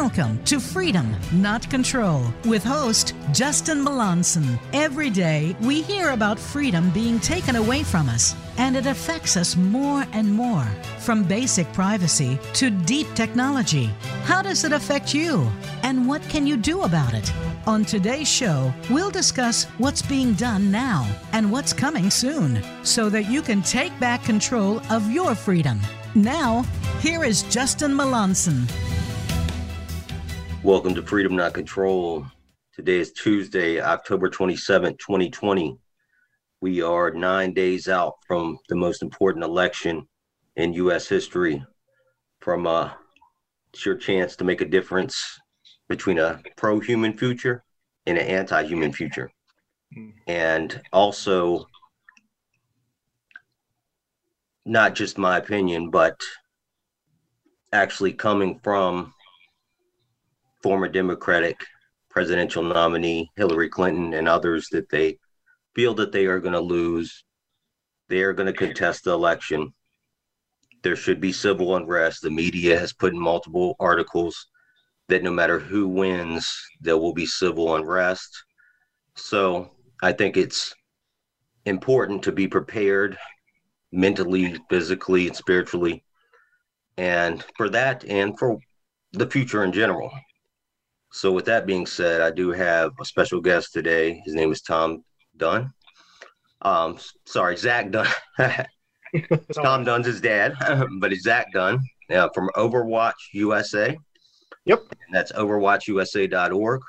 Welcome to Freedom, Not Control, with host Justin Melanson. Every day, we hear about freedom being taken away from us, and it affects us more and more, from basic privacy to deep technology. How does it affect you, and what can you do about it? On today's show, we'll discuss what's being done now and what's coming soon, so that you can take back control of your freedom. Now, here is Justin Melanson. Welcome to Freedom Not Control. Today is Tuesday, October 27, 2020. We are nine days out from the most important election in U.S. history. From uh, it's your chance to make a difference between a pro human future and an anti human future. And also, not just my opinion, but actually coming from former Democratic presidential nominee Hillary Clinton and others that they feel that they are going to lose. They are going to contest the election. There should be civil unrest. The media has put in multiple articles that no matter who wins, there will be civil unrest. So I think it's important to be prepared mentally, physically, and spiritually. And for that and for the future in general. So, with that being said, I do have a special guest today. His name is Tom Dunn. Um, sorry, Zach Dunn. Tom Dunn's his dad, but it's Zach Dunn uh, from Overwatch USA. Yep. And that's overwatchusa.org.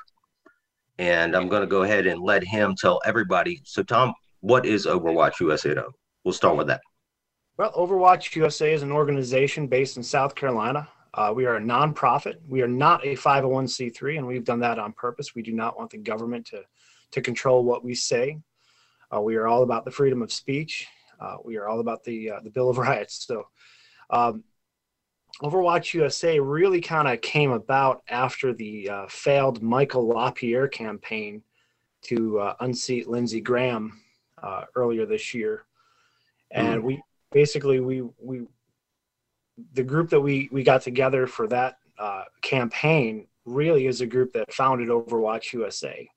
And I'm going to go ahead and let him tell everybody. So, Tom, what is Overwatch USA? We'll start with that. Well, Overwatch USA is an organization based in South Carolina. Uh, we are a nonprofit. We are not a 501c3, and we've done that on purpose. We do not want the government to, to control what we say. Uh, we are all about the freedom of speech. Uh, we are all about the uh, the Bill of Rights. So, um, Overwatch USA really kind of came about after the uh, failed Michael LaPierre campaign to uh, unseat Lindsey Graham earlier this year, and mm-hmm. we basically we we the group that we we got together for that uh, campaign really is a group that founded Overwatch USA,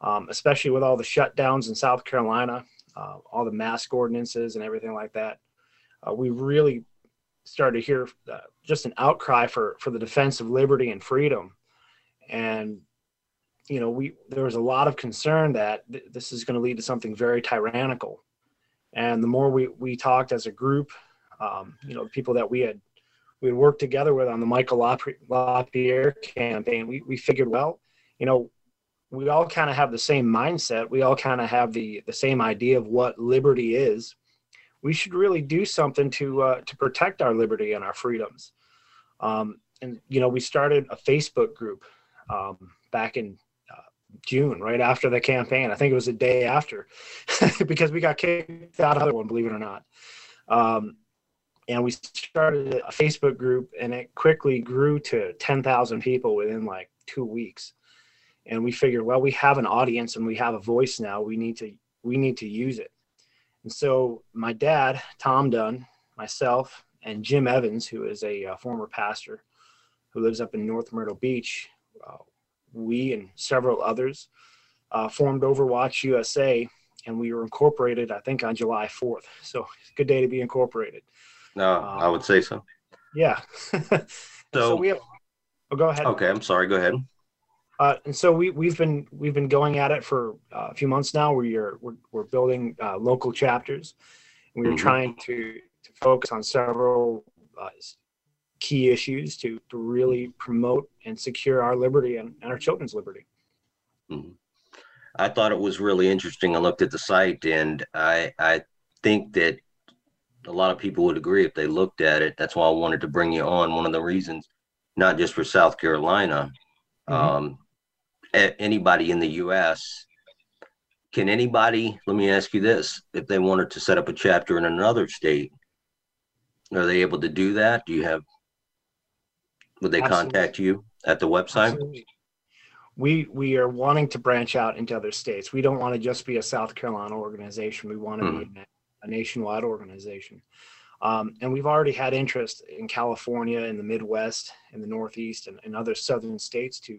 um, especially with all the shutdowns in South Carolina, uh, all the mask ordinances and everything like that. Uh, we really started to hear uh, just an outcry for for the defense of liberty and freedom, and you know we there was a lot of concern that th- this is going to lead to something very tyrannical, and the more we we talked as a group um, you know, people that we had we had worked together with on the Michael LaPierre campaign, we, we figured, well, you know, we all kind of have the same mindset. We all kind of have the the same idea of what liberty is. We should really do something to uh, to protect our liberty and our freedoms. Um, and you know, we started a Facebook group um, back in uh, June, right after the campaign. I think it was a day after, because we got kicked out of the one, believe it or not. Um, and we started a Facebook group, and it quickly grew to 10,000 people within like two weeks. And we figured, well, we have an audience and we have a voice now. We need to we need to use it. And so my dad, Tom Dunn, myself, and Jim Evans, who is a, uh, former pastor who lives up in North Myrtle Beach, uh, we and several others uh, formed Overwatch USA, and we were incorporated, I think, on July 4th. So it's a good day to be incorporated. No, um, I would say so. Yeah. so, so, we have. Oh, go ahead. Okay, I'm sorry. Go ahead. Uh, and so we we've been we've been going at it for uh, a few months now. We are we're, we're building uh, local chapters. And we're mm-hmm. trying to to focus on several uh, key issues to to really promote and secure our liberty and, and our children's liberty. Mm-hmm. I thought it was really interesting. I looked at the site, and I I think that a lot of people would agree if they looked at it. That's why I wanted to bring you on. One of the reasons, not just for South Carolina, mm-hmm. um, anybody in the U.S. Can anybody? Let me ask you this: If they wanted to set up a chapter in another state, are they able to do that? Do you have? Would they Absolutely. contact you at the website? Absolutely. We we are wanting to branch out into other states. We don't want to just be a South Carolina organization. We want to mm-hmm. be a nationwide organization. Um, and we've already had interest in California, in the Midwest, in the Northeast, and, and other southern states to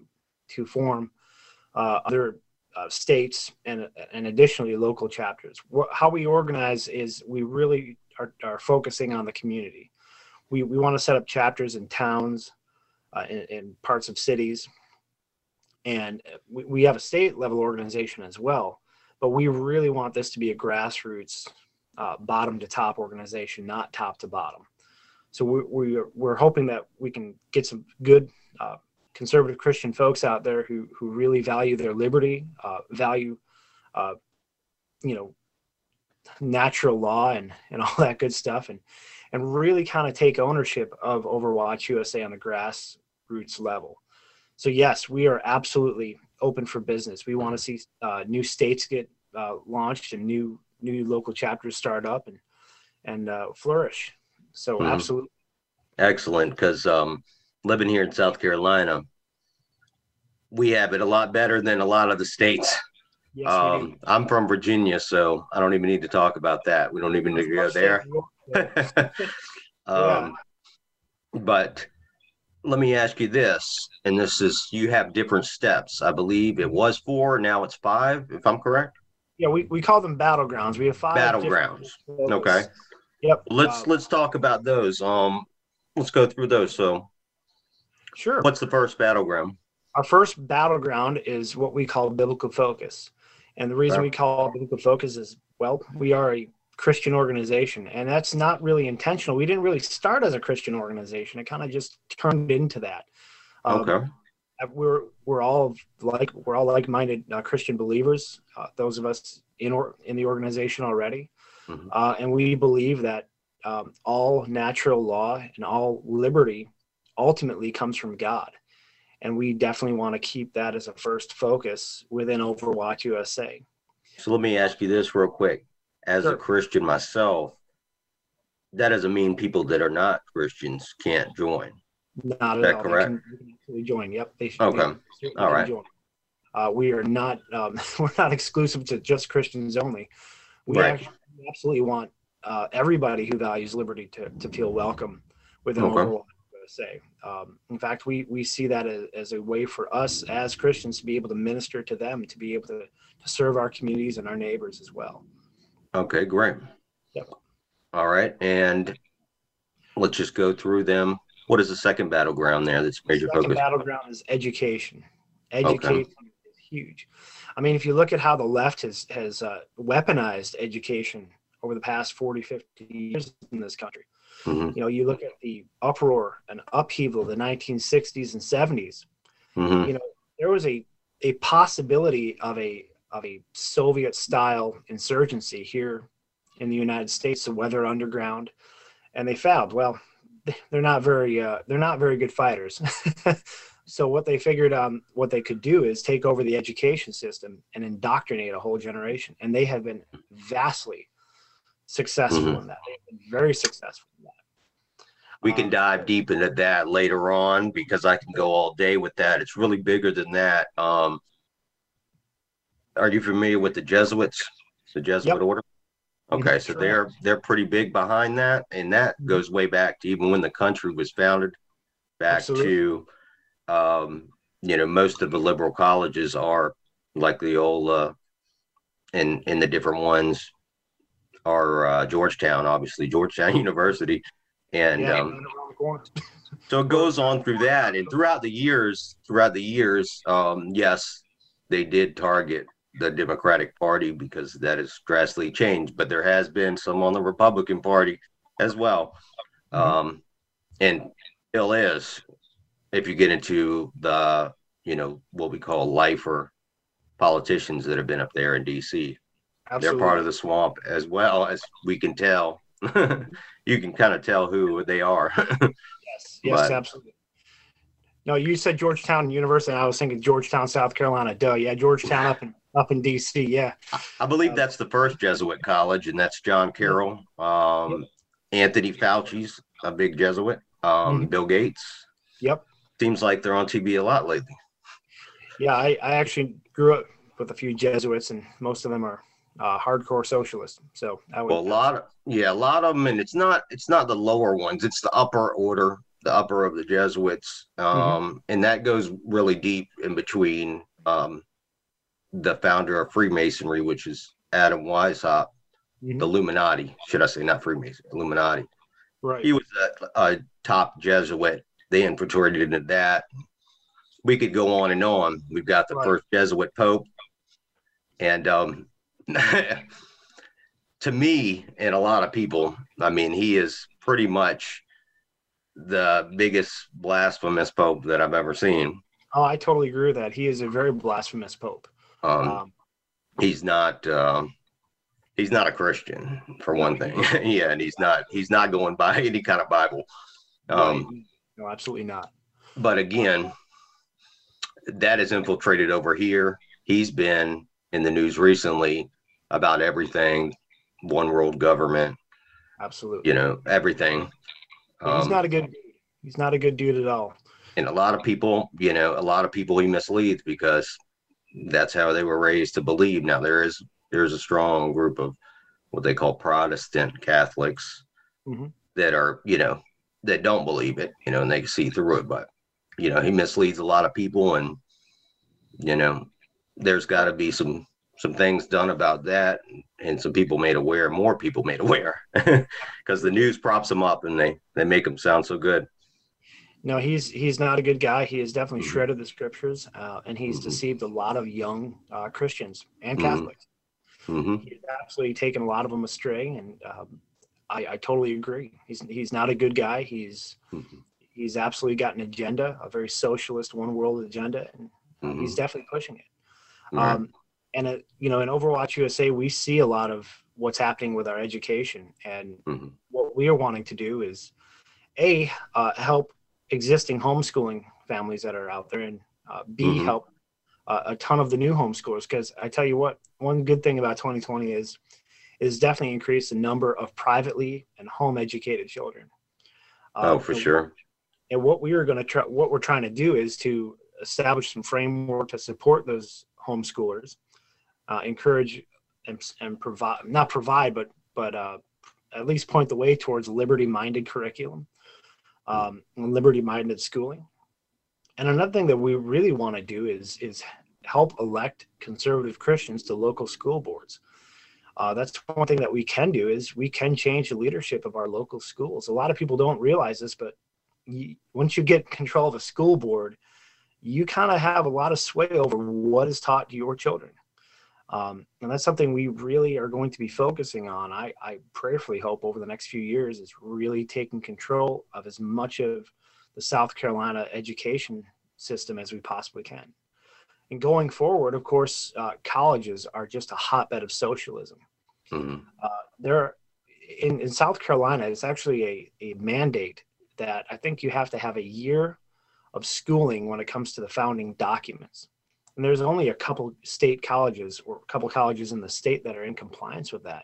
to form uh, other uh, states and and additionally local chapters. How we organize is we really are, are focusing on the community. We we want to set up chapters in towns, uh, in, in, parts of cities, and we, we have a state level organization as well. But we really want this to be a grassroots, uh, bottom to top organization, not top to bottom. So we, we we're hoping that we can get some good uh, conservative Christian folks out there who who really value their liberty, uh, value, uh, you know, natural law and and all that good stuff, and and really kind of take ownership of Overwatch USA on the grassroots level. So yes, we are absolutely open for business. We want to see uh, new states get uh, launched and new new local chapters start up and and uh, flourish. So mm-hmm. absolutely. Excellent, because um, living here in South Carolina, we have it a lot better than a lot of the states. Yes, um, I'm from Virginia, so I don't even need to talk about that. We don't even need to go there. um, but let me ask you this, and this is you have different steps. I believe it was four, now it's five, if I'm correct. Yeah, we, we call them battlegrounds. We have five battlegrounds. Okay. Yep. Let's uh, let's talk about those. Um, let's go through those. So, sure. What's the first battleground? our first battleground is what we call biblical focus. And the reason we call it biblical focus is, well, we are a Christian organization, and that's not really intentional. We didn't really start as a Christian organization; it kind of just turned into that. Um, okay. We're we're all like we're all like-minded uh, Christian believers. Uh, those of us in or in the organization already, mm-hmm. uh, and we believe that um, all natural law and all liberty ultimately comes from God and we definitely want to keep that as a first focus within Overwatch USA. So let me ask you this real quick. As sure. a Christian myself, that doesn't mean people that are not Christians can't join. Not at all. Correct? They can, join. Yep. They should. Okay. All right. Join. Uh, we are not. Um, we're not exclusive to just Christians only. We right. actually absolutely want uh, everybody who values liberty to to feel welcome within okay. Overwatch say. Um, in fact, we we see that as, as, a way for us as Christians to be able to minister to them, to be able to, to serve our communities and our neighbors as well. Okay, great. Yep. All right, and let's just go through them. What is the second battleground there? That's major the second focus. Battleground is education. Education okay. is huge. I mean, if you look at how the left has has uh, weaponized education over the past 40, 50 years in this country. Mm-hmm. You know, you look at the uproar and upheaval of the 1960s and 70s. Mm-hmm. You know, there was a a possibility of a of a Soviet style insurgency here in the United States, the Weather Underground, and they failed. Well, they're not very uh, they're not very good fighters. so what they figured um, what they could do is take over the education system and indoctrinate a whole generation, and they have been vastly successful mm-hmm. in that. They've been very successful in that. We can um, dive deep into that later on because I can go all day with that. It's really bigger than that. Um, are you familiar with the Jesuits, the Jesuit yep. order? Okay, so they're they're pretty big behind that, and that mm-hmm. goes way back to even when the country was founded, back Absolutely. to, um, you know, most of the liberal colleges are like the old, uh, and and the different ones are uh, Georgetown, obviously Georgetown University, and yeah, um, so it goes on through that, and throughout the years, throughout the years, um, yes, they did target the Democratic Party because that has drastically changed, but there has been some on the Republican Party as well, mm-hmm. um, and still is. If you get into the, you know, what we call lifer politicians that have been up there in D.C. Absolutely. They're part of the swamp as well as we can tell. you can kind of tell who they are. yes, yes, but, absolutely. No, you said Georgetown University, and I was thinking Georgetown, South Carolina. Duh, yeah, Georgetown up in up in D.C. Yeah, I believe uh, that's the first Jesuit college, and that's John Carroll. Um, yep. Anthony Fauci's a big Jesuit. Um, mm-hmm. Bill Gates. Yep. Seems like they're on TV a lot lately. Yeah, I, I actually grew up with a few Jesuits, and most of them are uh, hardcore socialists. So I would, Well, a lot of yeah, a lot of them, and it's not it's not the lower ones; it's the upper order, the upper of the Jesuits, um, and that goes really deep in between um, the founder of Freemasonry, which is Adam Weishaupt, Mhm. the Illuminati, should I say, not Freemason, Illuminati. right. He was a, a top Jesuit. They infiltrated into that. We could go on and on. We've got the Right. first Jesuit Pope, and um, to me and a lot of people, I mean, he is pretty much the biggest blasphemous pope that I've ever seen. oh, I totally agree with that. He is a very blasphemous pope. Um, Um, he's not. Um, he's not a Christian for one thing. yeah, and he's not. He's not going by any kind of Bible. Um, no, absolutely not. but again, that is infiltrated over here. He's been in the news recently about everything, one world government, Absolutely. you know, everything. he's Um, not a good. He's not a good dude at all. and a lot of people, you know, a lot of people he misleads because that's how they were raised to believe. Now there is there's a strong group of what they call Protestant Catholics Mhm. that are, you know, that don't believe it, you know, and they see through it. But you know, he misleads a lot of people, and you know, there's got to be some some things done about that, and some people made aware, more people made aware, because the news props them up and they they make them sound so good. No, he's he's not a good guy. He has definitely Mhm. shredded the scriptures, uh, and he's Mhm. deceived a lot of young uh, Christians and Mhm. Catholics. hmm He's absolutely taken a lot of them astray, and um, I, I totally agree. He's he's not a good guy. He's Mhm. he's absolutely got an agenda, a very socialist, one world agenda, and Mhm. he's definitely pushing it. Um, and uh, you know, in Overwatch USA, we see a lot of what's happening with our education, and what we are wanting to do is, a uh, help existing homeschooling families that are out there, and uh, b Mhm. help uh, a ton of the new homeschoolers. Because I tell you what, one good thing about 2020 is is definitely increase the number of privately and home educated children. Uh, oh, for and- sure. and what we are going to try, what we're trying to do is to establish some framework to support those homeschoolers, uh, encourage and, and provide, not provide, but but uh, at least point the way towards liberty-minded curriculum, um, liberty-minded schooling. And another thing that we really want to do is is help elect conservative Christians to local school boards. Uh, that's one thing that we can do is we can change the leadership of our local schools. A lot of people don't realize this, but you, once you get control of a school board, you kind of have a lot of sway over what is taught to your children. Um, and that's something we really are going to be focusing on. I, I prayerfully hope over the next few years is really taking control of as much of the South Carolina education system as we possibly can. And going forward, of course, uh, colleges are just a hotbed of socialism Mhm. there in, in South Carolina, it's actually a, a mandate that I think you have to have a year of schooling when it comes to the founding documents. And there's only a couple state colleges or a couple colleges in the state that are in compliance with that.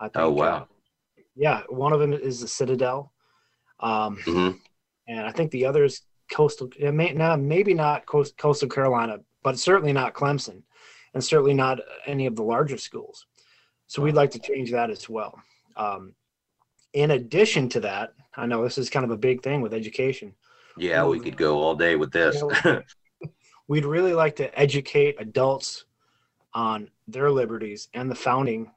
I think, Oh, wow. uh, yeah, one of them is the Citadel. Um, Mhm. and I think the other is coastal, may, no, maybe not coast, coastal Carolina, but certainly not Clemson and certainly not any of the larger schools. So we'd like to change that as well. Um, in addition to that, I know this is kind of a big thing with education. Yeah, we could go all day with this. We'd really like to educate adults on their liberties and the founding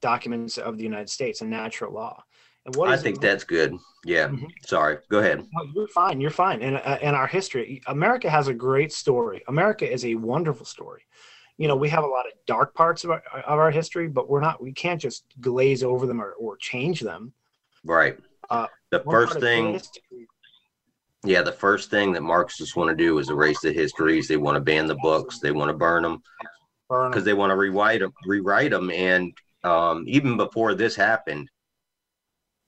documents of the United States and natural law. And what I think that's good. Yeah. Mhm. Sorry. Go ahead. No, you're fine. You're fine. And uh, and our history, America has a great story. America is a wonderful story. You know, we have a lot of dark parts of our, of our history, but we're not. We can't just glaze over them or, or change them. Right. Uh, the first thing, history- yeah, the first thing that Marxists want to do is erase the histories. They want to ban the books. They want to burn them because they want to rewrite them. Rewrite them. And um, even before this happened,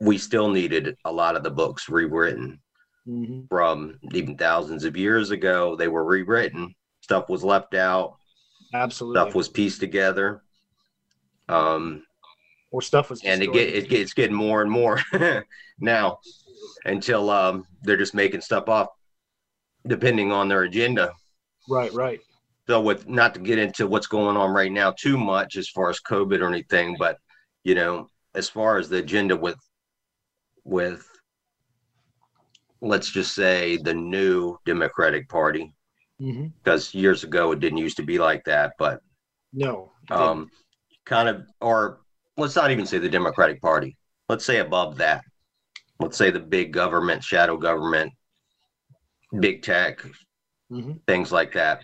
we still needed a lot of the books rewritten Mhm. from even thousands of years ago. They were rewritten. Stuff was left out. Absolutely. Stuff was pieced together. Um, or stuff was. and it get it, it's getting more and more now until um, they're just making stuff up depending on their agenda right, right. So with not to get into what's going on right now too much as far as COVID or anything, but you know, as far as the agenda with with let's just say the new Democratic Party, Mm-hmm. because years ago it didn't used to be like that, but No. um, kind of, or let's not even say the Democratic Party. Let's say above that. Let's say the big government, shadow government, big tech, Mhm. things like that.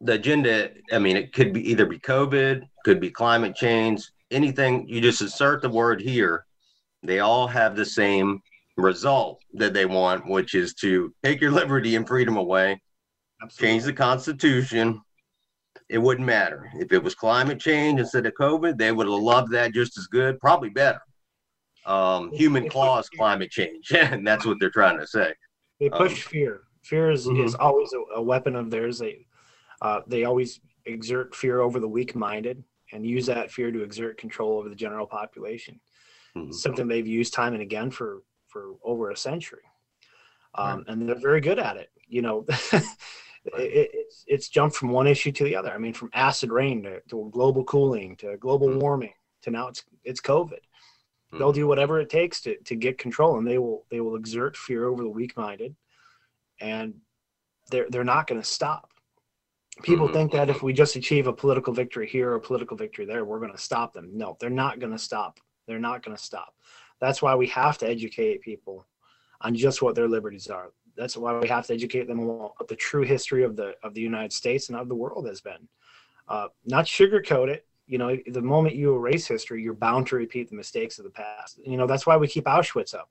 The agenda, I mean, it could be either be COVID, could be climate change, anything. You just insert the word here. They all have the same result that they want, which is to take your liberty and freedom away Absolutely. change the constitution, it wouldn't matter. If it was climate change instead of COVID, they would have loved that just as good, probably better. Um, human clause climate change, and that's what they're trying to say. They push Um, fear. Fear is, Mhm. is always a, a weapon of theirs. They uh, they always exert fear over the weak-minded and use that fear to exert control over the general population. Mhm. Something they've used time and again for for over a century, um, and they're very good at it. You know, it, it's it's jumped from one issue to the other. I mean, from acid rain to, to global cooling to global Mhm. warming to now it's it's COVID. They'll do whatever it takes to, to get control, and they will they will exert fear over the weak-minded, and they're they're not going to stop. People Mhm. think that if we just achieve a political victory here or a political victory there, we're going to stop them. No, they're not going to stop. They're not going to stop. That's why we have to educate people on just what their liberties are. That's why we have to educate them on what the true history of the of the United States and of the world has been. Uh, not sugarcoat it. You know, the moment you erase history, you're bound to repeat the mistakes of the past. You know, that's why we keep Auschwitz up.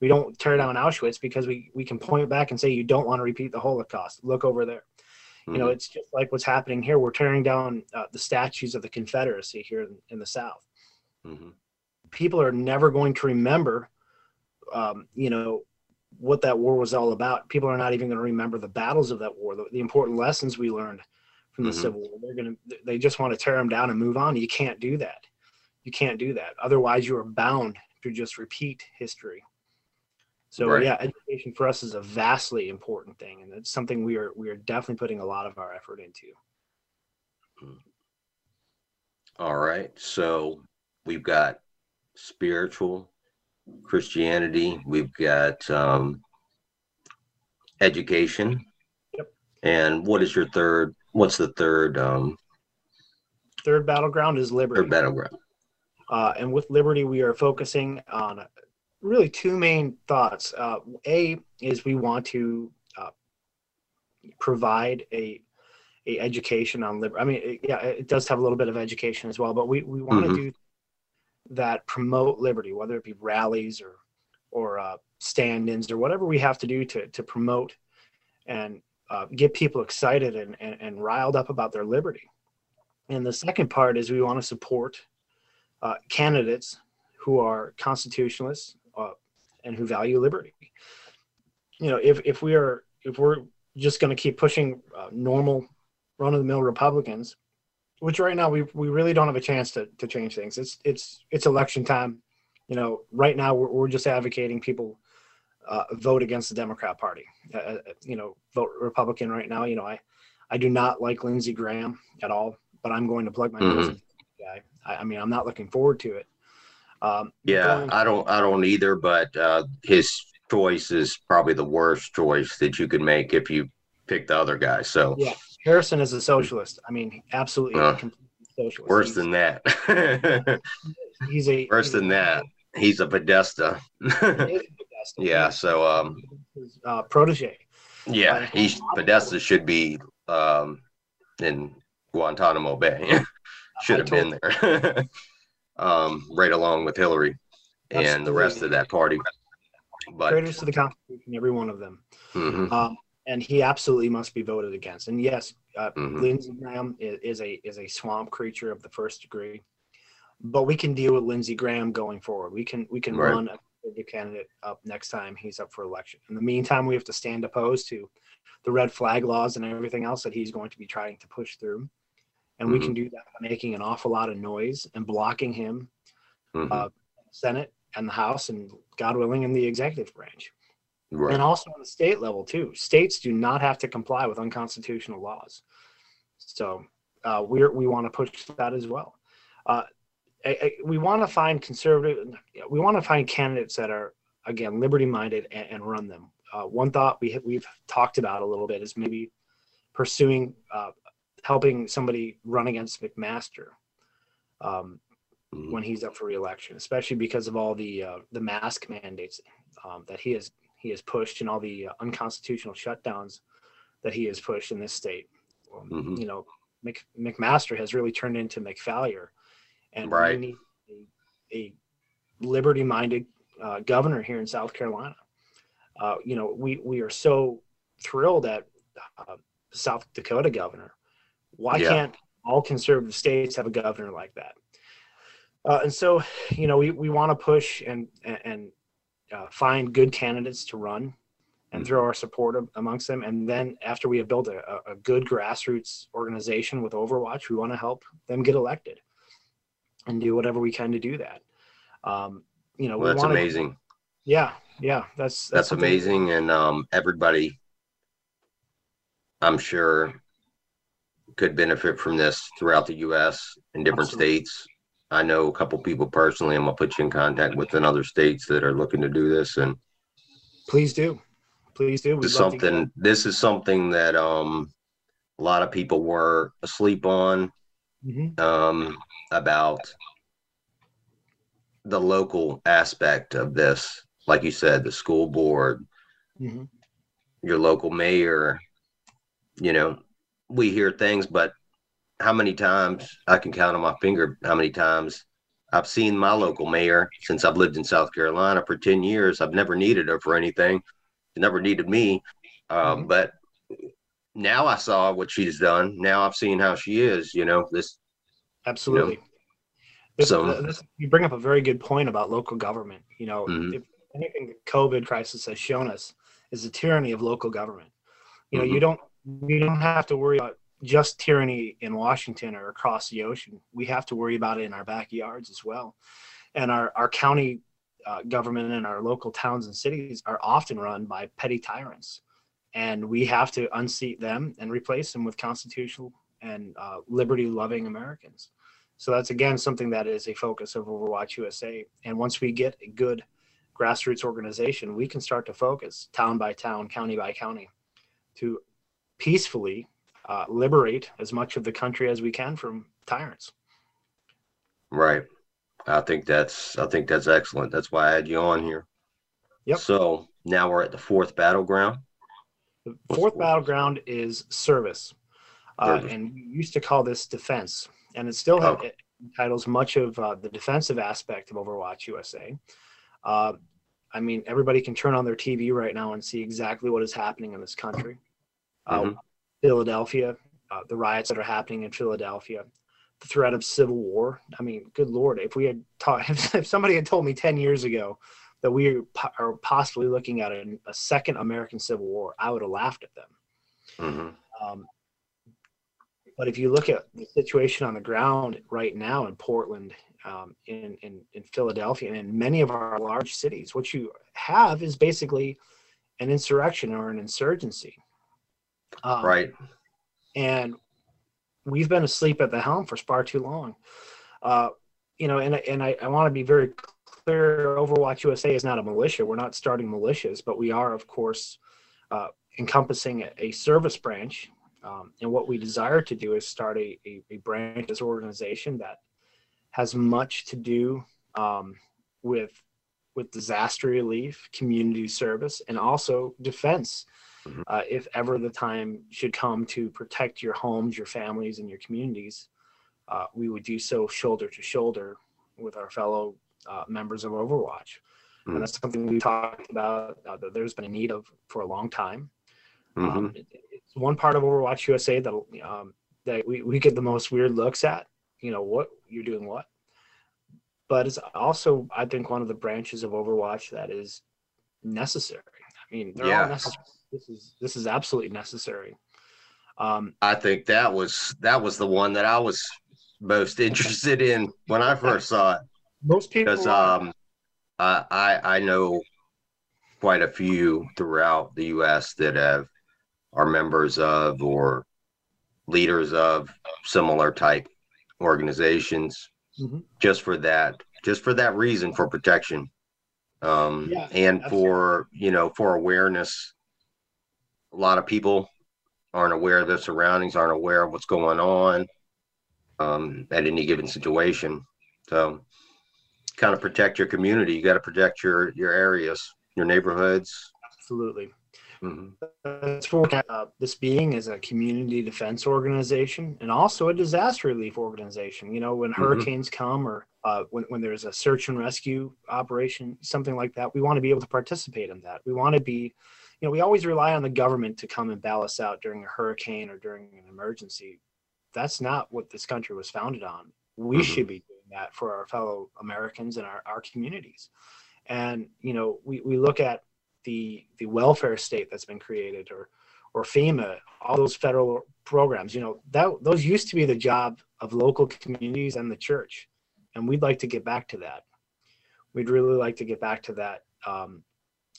We don't tear down Auschwitz because we, we can point back and say you don't want to repeat the Holocaust. Look over there. You know, Mhm. it's just like what's happening here. We're tearing down uh, the statues of the Confederacy here in, in the South. Mhm. People are never going to remember, um, you know, what that war was all about. People are not even going to remember the battles of that war, the, the important lessons we learned from the Mhm. Civil War. They're going to, they just want to tear them down and move on. You can't do that. You can't do that. Otherwise, you are bound to just repeat history. So Right. yeah, education for us is a vastly important thing, and it's something we are we are definitely putting a lot of our effort into. All right. So we've got spiritual Christianity, we've got um, education. Yep. And what is your third? What's the third um, Third battleground is liberty. third battleground? Uh, and with Liberty, we are focusing on really two main thoughts. Uh, a is we want to uh, provide a a education on liberty. I mean, it, yeah, it does have a little bit of education as well, but we, we want to Mhm. do that promote liberty, whether it be rallies or or uh, stand-ins or whatever we have to do to to promote and uh, get people excited and, and and riled up about their liberty. And the second part is we want to support uh, candidates who are constitutionalists uh, and who value liberty. You know, if if we are if we're just going to keep pushing uh, normal run of the mill Republicans, which right now we we really don't have a chance to to change things. It's it's it's election time. You know, right now we're we're just advocating people uh, vote against the Democrat Party. Uh, uh, you know, vote Republican right now. You know, I I do not like Lindsey Graham at all, but I'm going to plug my nose Mhm. guy. I, I mean, I'm not looking forward to it. Um, Yeah, I don't. I don't either. But uh, his choice is probably the worst choice that you could make if you pick the other guy. So Yeah. Harrison is a socialist. I mean, absolutely Uh, socialist. worse He's- than that. he's a worse he's than a- that. He's a Podesta. he yeah. So um, His, uh, protege. yeah, he's Podesta should be um in Guantanamo Bay. should have been there. um, right along with Hillary and the rest of that party. But Traitors to the Constitution, every one of them. mhm, Um, and he absolutely must be voted against. And yes, uh, mhm. Lindsey Graham is, is a is a swamp creature of the first degree, but we can deal with Lindsey Graham going forward. We can we can Right. run a conservative candidate up next time he's up for election. In the meantime, we have to stand opposed to the red flag laws and everything else that he's going to be trying to push through. And we Mhm. can do that by making an awful lot of noise and blocking him, mhm. uh, Senate and the House, and God willing, in the executive branch. right. and also on the state level too. States do not have to comply with unconstitutional laws, so uh, we we want to push that as well. Uh, I, I, we want to find conservative. We want to find candidates that are again liberty minded and, and, run them. Uh, one thought we we've talked about a little bit is maybe pursuing uh, helping somebody run against McMaster um, mm-hmm. when he's up for reelection, especially because of all the uh, the mask mandates um, that he has he has pushed and all the uh, unconstitutional shutdowns that he has pushed in this state. Um, mm-hmm. You know, Mc, McMaster has really turned into McPhailure, and right. we need a, a liberty-minded uh, governor here in South Carolina. Uh, you know, we we are so thrilled at uh, South Dakota governor. Why yeah. can't all conservative states have a governor like that? Uh, and so, you know, we, we want to push and and uh, find good candidates to run and throw our support amongst them. And then after we have built a, a good grassroots organization with Overwatch, we want to help them get elected and do whatever we can to do that. Um, you know, well, that's wanna, amazing. Yeah, yeah, that's that's, that's amazing, and um, everybody, I'm sure, could benefit from this throughout the U.S. in different Absolutely. states. I know a couple people personally. I'm gonna put you in contact with in other states that are looking to do this, and please do, please do. This something. This is something that um a lot of people were asleep on mm-hmm. um about the local aspect of this. Like you said, the school board, mm-hmm. your local mayor. You know, we hear things, but how many times I can count on my finger how many times I've seen my local mayor since I've lived in South Carolina for 10 years. I've never needed her for anything. She never needed me. Um, mm-hmm. But now I saw what she's done. Now I've seen how she is, you know, this. Absolutely. You know, this, so this, you bring up a very good point about local government. You know, mm-hmm. if anything the COVID crisis has shown us is the tyranny of local government. You know, mm-hmm. you don't you don't have to worry about just tyranny in Washington or across the ocean. We have to worry about it in our backyards as well. And our, our county uh, government and our local towns and cities are often run by petty tyrants. And we have to unseat them and replace them with constitutional and uh, liberty loving Americans. So that's again something that is a focus of Overwatch USA. And once we get a good grassroots organization, we can start to focus town by town, county by county to peacefully uh, liberate as much of the country as we can from tyrants. Right. I think that's I think that's excellent. That's why I had you on here. Yep. So now we're at the fourth battleground. The fourth battleground is service, uh, and we used to call this defense, and it still oh. it entitles much of uh, the defensive aspect of Overwatch USA. Uh, I mean, everybody can turn on their TV right now and see exactly what is happening in this country. Uh, mm-hmm. Philadelphia, uh, the riots that are happening in Philadelphia, the threat of civil war. I mean, good lord, if we had taught, if somebody had told me ten years ago that we are possibly looking at a, a second American Civil War, I would have laughed at them. Mm-hmm. Um, but if you look at the situation on the ground right now in Portland, um, in, in in Philadelphia, and in many of our large cities, what you have is basically an insurrection or an insurgency. Um, right. And we've been asleep at the helm for far too long. Uh, you know, and and I, I want to be very clear. Overwatch USA is not a militia. We're not starting militias, but we are, of course, uh, encompassing a, a, service branch. Um, and what we desire to do is start a, a, a branch, this organization that has much to do um, with with disaster relief, community service, and also defense mm-hmm. uh, if ever the time should come to protect your homes, your families, and your communities, uh, we would do so shoulder to shoulder with our fellow uh, members of Overwatch. Mm-hmm. And that's something we talked about uh, that there's been a need of for a long time. Mm-hmm. Um, it, it's one part of Overwatch USA that um, that we, we get the most weird looks at. You know what you're doing what, but it's also I think one of the branches of Overwatch that is necessary. I mean, they're yeah. all necessary this is this is absolutely necessary. Um, I think that was that was the one that I was most interested in when I first saw it. Most people, because um, I, I I know quite a few throughout the U.S. that have are members of or leaders of similar type organizations. Mm-hmm. just for that just for that reason for protection. Um yeah, and absolutely. for you know for awareness. A lot of people aren't aware of their surroundings aren't aware of what's going on um at any given situation. So kind of protect your community. You got to protect your your areas your neighborhoods. Absolutely Mm-hmm. Uh, this being is a community defense organization and also a disaster relief organization. You know, when mm-hmm. hurricanes come or uh, when, when there's a search and rescue operation, something like that, we want to be able to participate in that. We want to be, you know, we always rely on the government to come and bail us out during a hurricane or during an emergency. That's not what this country was founded on. We mm-hmm. should be doing that for our fellow Americans and our, our communities. And, you know, we, we look at the the welfare state that's been created or or FEMA, all those federal programs, you know, that those used to be the job of local communities and the church. And we'd like to get back to that. We'd really like to get back to that um,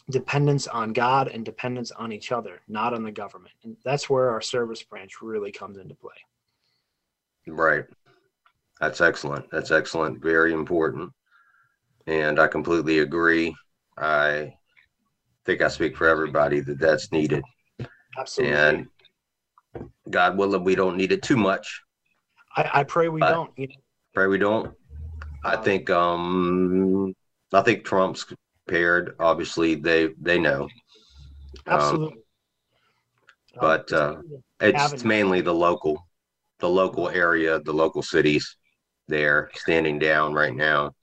dependence on God and dependence on each other, not on the government. And that's where our service branch really comes into play. Right. That's excellent. That's excellent. Very important. And I completely agree. I think I speak for everybody that that's needed. Absolutely. And God willing, we don't need it too much. I, I pray we don't. Pray we don't. I um, think um I think Trump's prepared. Obviously, they they know. Um, Absolutely. Um, but uh, it's mainly the local, the local area, the local cities. There, standing down right now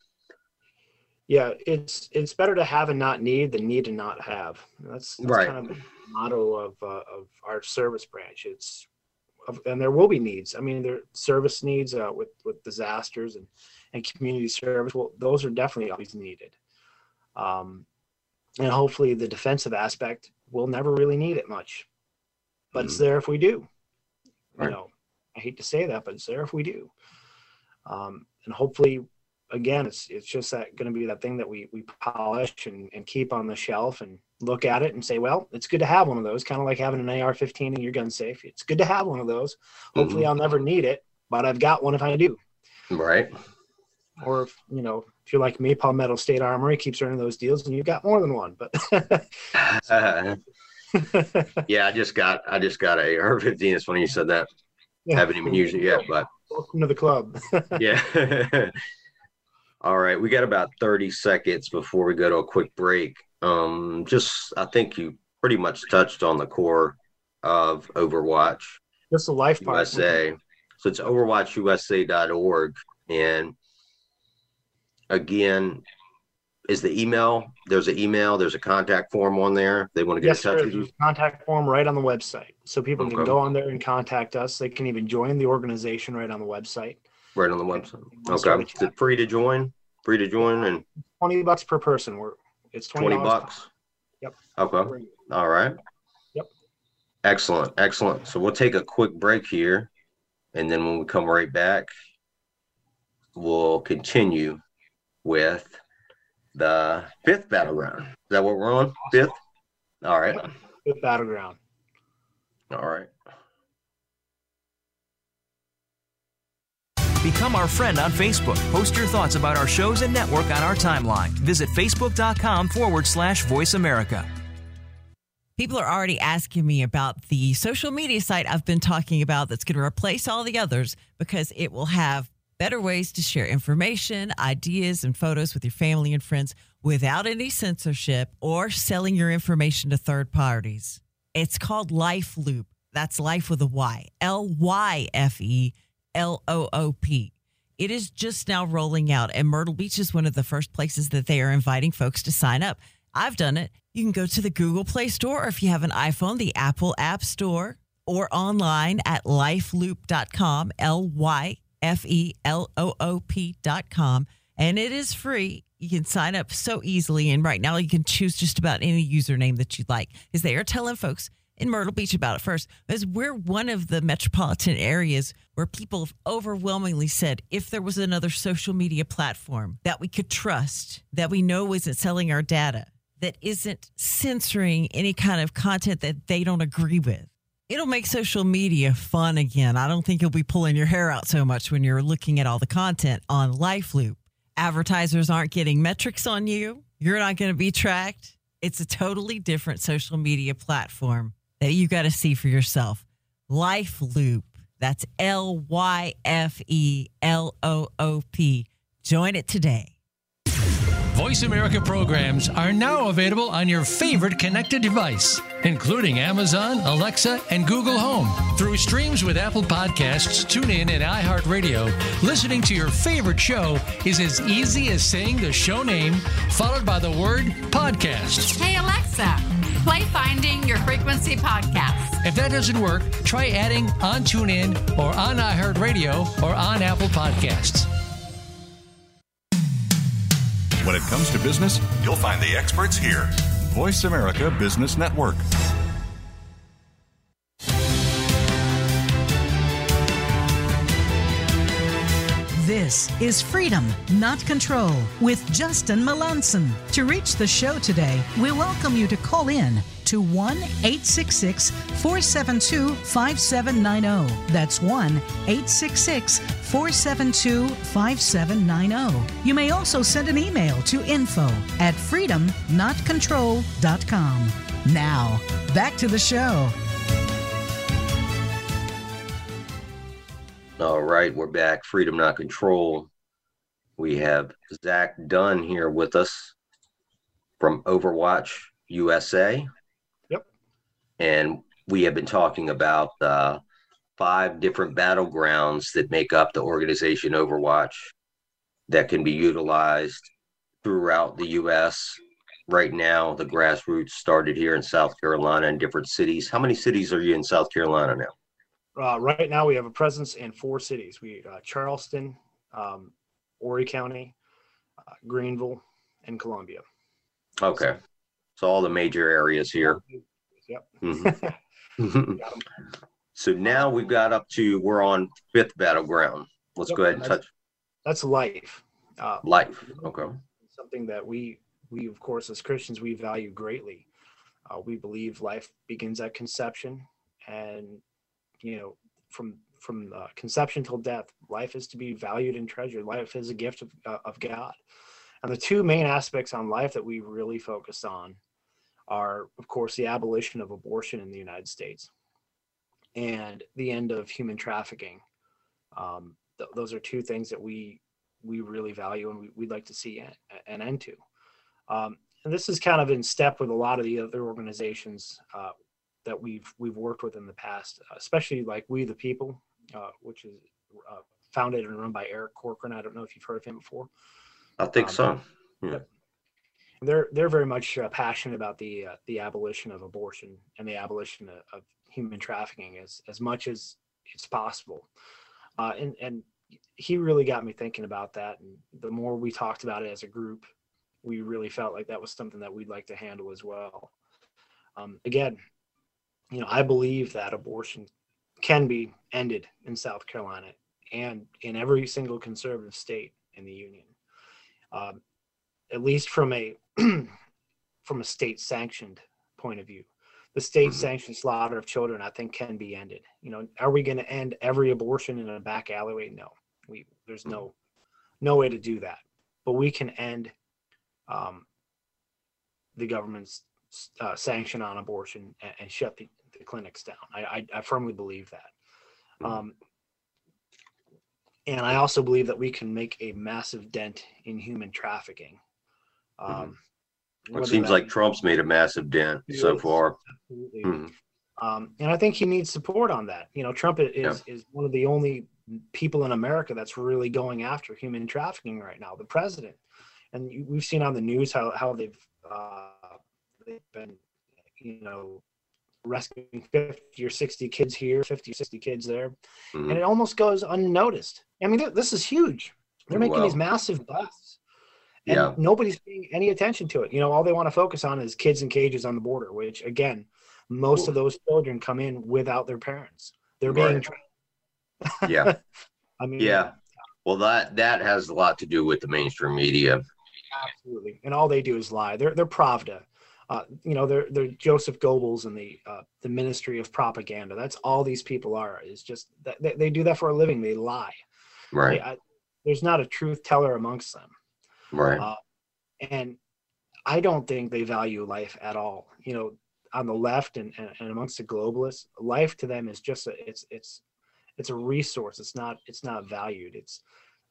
yeah it's it's better to have and not need than need and not have. That's, that's right. kind of the motto of uh, of our service branch. It's and there will be needs. I mean there service needs uh, with with disasters and and community service well those are definitely always needed. Um and hopefully the defensive aspect will never really need it much. But mm-hmm. it's there if we do. Right. you know i hate to say that but it's there if we do. Um and hopefully again, it's it's just that going to be that thing that we we polish and, and keep on the shelf and look at it and say, well, it's good to have one of those. Kind of like having an AR-15 in your gun safe. It's good to have one of those. Hopefully, mm-hmm. I'll never need it, but I've got one if I do. Right. Or if you know, if you're like me, Palmetto State Armory keeps running those deals, and you've got more than one. But uh, yeah, I just got I just got a AR-15. It's funny you said that. Yeah. Haven't even used it yet, but welcome to the club. yeah. All right, we got about 30 seconds before we go to a quick break. Um, just, I think you pretty much touched on the core of Overwatch. That's the life part. USA. So it's overwatchusa.org. And again, is the email, there's an email, there's a contact form on there. They want to get yes, in touch with you. contact form right on the website. So people okay. can go on there and contact us. They can even join the organization right on the website. Right on the website. Okay. Is it free to join? Free to join and twenty bucks per person. We're it's twenty, 20 bucks. Yep. Okay. All right. Yep. Excellent. Excellent. So we'll take a quick break here. And then when we come right back, we'll continue with the fifth battleground. Is that what we're on? Fifth? All right. Fifth battleground. All right. Become our friend on Facebook. Post your thoughts about our shows and network on our timeline. Visit facebook.com forward slash voice America. People are already asking me about the social media site I've been talking about that's going to replace all the others because it will have better ways to share information, ideas, and photos with your family and friends without any censorship or selling your information to third parties. It's called Lyfe Loop. That's life with a Y. L Y F E L O O P. It is just now rolling out, and Myrtle Beach is one of the first places that they are inviting folks to sign up. I've done it. You can go to the Google Play Store, or if you have an iPhone, the Apple App Store, or online at lyfeloop.com, L Y F E L O O P.com. And it is free. You can sign up so easily. And right now, you can choose just about any username that you'd like because they are telling folks in Myrtle Beach about it first, because we're one of the metropolitan areas where people have overwhelmingly said if there was another social media platform that we could trust, that we know isn't selling our data, that isn't censoring any kind of content that they don't agree with. It'll make social media fun again. I don't think you'll be pulling your hair out so much when you're looking at all the content on LyfeLoop. Advertisers aren't getting metrics on you. You're not going to be tracked. It's a totally different social media platform that you got to see for yourself. Lyfe Loop. That's L Y F E L O O P. Join it today. Voice America programs are now available on your favorite connected device, including Amazon, Alexa, and Google Home. Through streams with Apple Podcasts, TuneIn, and iHeartRadio, listening to your favorite show is as easy as saying the show name followed by the word podcast. Hey, Alexa, play Finding Your Frequency podcast. If that doesn't work, try adding on TuneIn or on iHeartRadio or on Apple Podcasts. When it comes to business, you'll find the experts here. Voice America Business Network. This is Freedom, Not Control with Justin Melanson. To reach the show today, we welcome you to call in to 1 866 472 5790. That's 1 866 472 5790. You may also send an email to info at freedomnotcontrol.com. Now, back to the show. All right, we're back. Freedom, not control. We have Zach Dunn here with us from Overwatch USA. Yep. And we have been talking about uh, five different battlegrounds that make up the organization Overwatch that can be utilized throughout the U.S. Right now, the grassroots started here in South Carolina in different cities. How many cities are you in South Carolina now? Uh, right now, we have a presence in four cities: we uh, Charleston, um, Horry County, uh, Greenville, and Columbia. Okay, so all the major areas here. Yep. Mhm. so now we've got up to we're on fifth battleground. Let's Yep, go ahead and touch That's life. Uh, life. Okay. something that we we of course as christians we value greatly uh, we believe life begins at conception and you know from from uh, conception till death life is to be valued and treasured. Life is a gift of, uh, of god. And the two main aspects on life that we really focus on are of course the abolition of abortion in the united states and the end of human trafficking. Um, th- those are two things that we we really value and we, we'd like to see an, an end to. Um, and this is kind of in step with a lot of the other organizations uh, that we've we've worked with in the past, especially like We the People, uh, which is uh, founded and run by Eric Corcoran. I don't know if you've heard of him before. I think Um, so. Yeah. They're they're very much uh, passionate about the uh, the abolition of abortion and the abolition of, of human trafficking as as much as it's possible. Uh, and and he really got me thinking about that. And the more we talked about it as a group, we really felt like that was something that we'd like to handle as well. Um, again, you know, I believe that abortion can be ended in South Carolina and in every single conservative state in the union, um, at least from a from a state sanctioned point of view. The state sanctioned slaughter of children, I think, can be ended. You know, are we going to end every abortion in a back alleyway? No, we there's no no way to do that. But we can end um, the government's uh, sanction on abortion and, and shut the, the clinics down. I, I, I firmly believe that. Um, and I also believe that we can make a massive dent in human trafficking. Um, It seems that- like Trump's made a massive dent so far. Absolutely. Mhm. Um, and I think he needs support on that. You know, Trump is is one of the only people in America that's really going after human trafficking right now. The president, and we've seen on the news how how they've uh, they've been, you know, rescuing fifty or sixty kids here, fifty or sixty kids there, Mhm. and it almost goes unnoticed. I mean, th- this is huge. They're making Wow. these massive busts. And Yeah. nobody's paying any attention to it. You know, all they want to focus on is kids in cages on the border, which again, most of those children come in without their parents. They're being trained. Yeah. I mean, Yeah. Well, that that has a lot to do with the mainstream media. Absolutely, and all they do is lie. They're they're Pravda. Uh, you know, they're they're Joseph Goebbels and the uh, the Ministry of Propaganda. That's all these people are. Is just that they, they do that for a living. They lie. Right. They- I- there's not a truth teller amongst them, Right. uh, and I don't think they value life at all. You know, on the left and, and, and amongst the globalists, life to them is just a it's it's it's a resource. It's not it's not valued. It's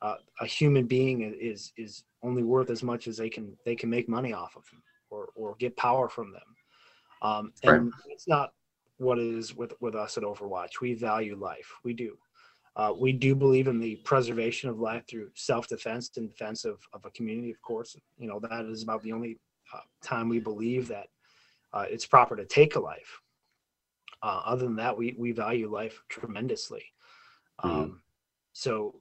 uh, a human being is is only worth as much as they can they can make money off of them or or get power from them. Um, and it's not what it is with with us at Overwatch. We value life. We do. Uh, we do believe in the preservation of life through self-defense and defense of, of a community. Of course, you know that is about the only uh, time we believe that uh, it's proper to take a life. Uh, other than that, we we value life tremendously. Um, so,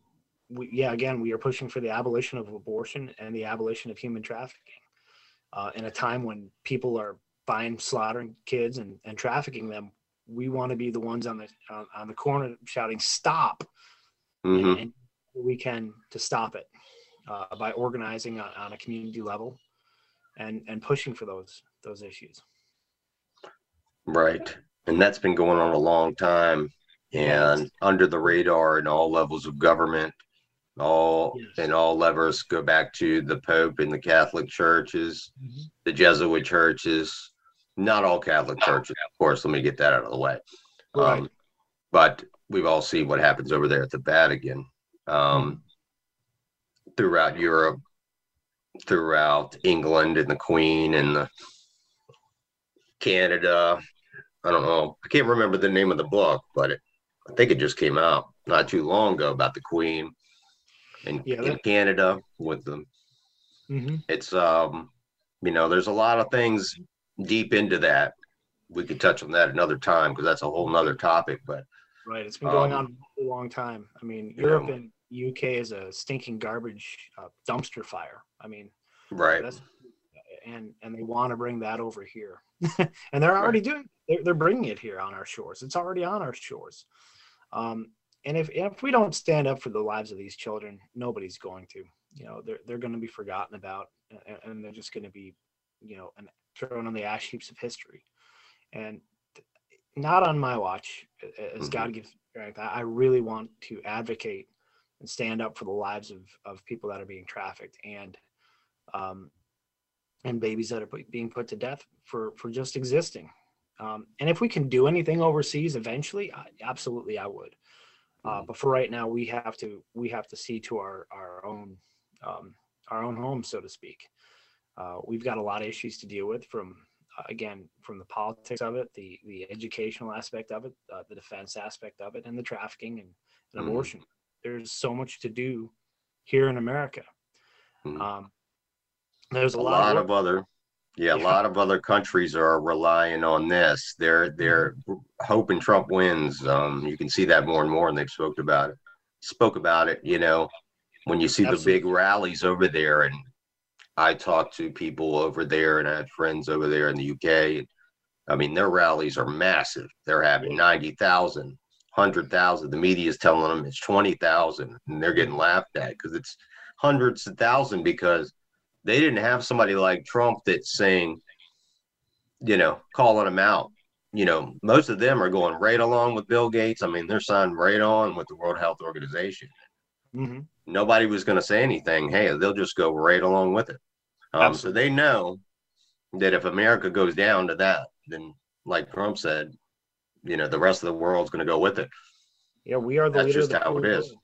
we, yeah, again, we are pushing for the abolition of abortion and the abolition of human trafficking. Uh, in a time when people are buying, slaughtering kids and, and trafficking them, we want to be the ones on the on, on the corner shouting "Stop!" hmm and, and we can to stop it uh, by organizing on, on a community level and and pushing for those those issues. Right. And that's been going on a long time and under the radar in all levels of government. All Yes. and all levers go back to the Pope and the Catholic churches, the Jesuit churches, not all Catholic churches, of course. Let me get that out of the way. Right. Um, but we've all seen what happens over there at the Vatican, um, throughout Europe, throughout England and the Queen and the Canada. I don't know. I can't remember the name of the book, but it, I think it just came out not too long ago about the Queen in, Yeah, in Canada with them. Mhm. It's um, you know, there's a lot of things deep into that. We could touch on that another time because that's a whole nother topic. But Right. It's been going Um, on a long time. I mean, Europe know. and UK is a stinking garbage uh, dumpster fire. I mean, right, that's and and they want to bring that over here, and they're already doing. They're, they're bringing it here on our shores. It's already on our shores. Um, and if if we don't stand up for the lives of these children, nobody's going to. You know, they're they're going to be forgotten about, and, and they're just going to be, you know, and thrown on the ash heaps of history. And not on my watch, as Mhm. God gives strength. I I really want to advocate and stand up for the lives of of people that are being trafficked and um, and babies that are put, being put to death for for just existing. Um, and if we can do anything overseas eventually, I, absolutely I would. Uh, but for right now, we have to we have to see to our our own um, our own home, so to speak. Uh, we've got a lot of issues to deal with from uh, again from the politics of it, the the educational aspect of it, uh, the defense aspect of it, and the trafficking and, and Mhm. abortion. There's so much to do here in America. Mhm. Um, there's a a, lot of of other yeah, a lot of other countries are relying on this. They're they're hoping Trump wins. Um, you can see that more and more, and they've spoke about it. Spoke about it, you know, when you see the big rallies over there, and I talked to people over there, and I had friends over there in the UK. I mean, their rallies are massive. They're having 90,000, 100,000. The media is telling them it's 20,000, and they're getting laughed at because it's hundreds of thousand because they didn't have somebody like Trump that's saying, you know, calling them out. You know, most of them are going right along with Bill Gates. I mean, they're signed right on with the World Health Organization. Mhm. Nobody was going to say anything. Hey, they'll just go right along with it. Um, so they know that if America goes down to that, then like Trump said, you know, the rest of the world's going to go with it. Yeah, we are the That's just how it is.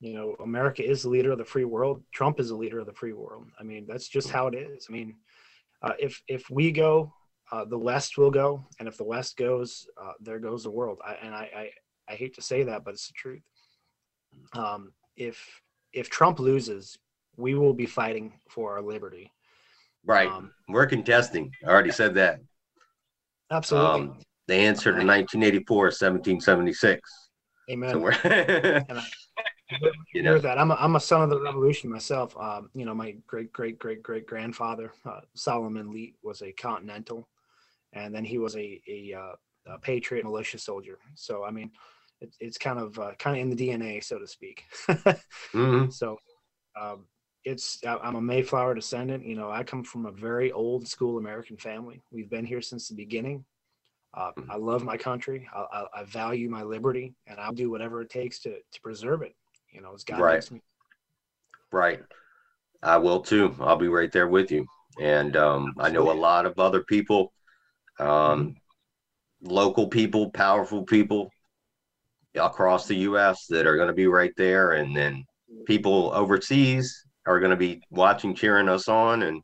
You know, America is the leader of the free world. Trump is the leader of the free world. I mean, that's just how it is. I mean, uh, if if we go, uh, the West will go, and if the West goes, uh, there goes the world. I, and I, I I hate to say that, but it's the truth. Um, if if Trump loses, we will be fighting for our liberty. Right. Um, We're contesting. I already said that. absolutely. Um, they answered in 1984, 1776. Amen. So we're, And I, you know, that. I'm a, I'm a son of the revolution myself. Um, you know, my great great great great grandfather uh, Solomon Leet was a Continental, and then he was a a, uh, a Patriot militia soldier. So I mean, it, it's kind of uh, kind of in the DNA, so to speak. mhm. so um, it's I'm a Mayflower descendant. You know, I come from a very old school American family. We've been here since the beginning. Uh, Mhm. I love my country. I, I, I value my liberty, and I'll do whatever it takes to to preserve it. You know, as God Right. makes me. Right. I will too. I'll be right there with you. And um, I know a lot of other people, um, local people, powerful people across the U.S. that are going to be right there, and then people overseas are going to be watching, cheering us on, and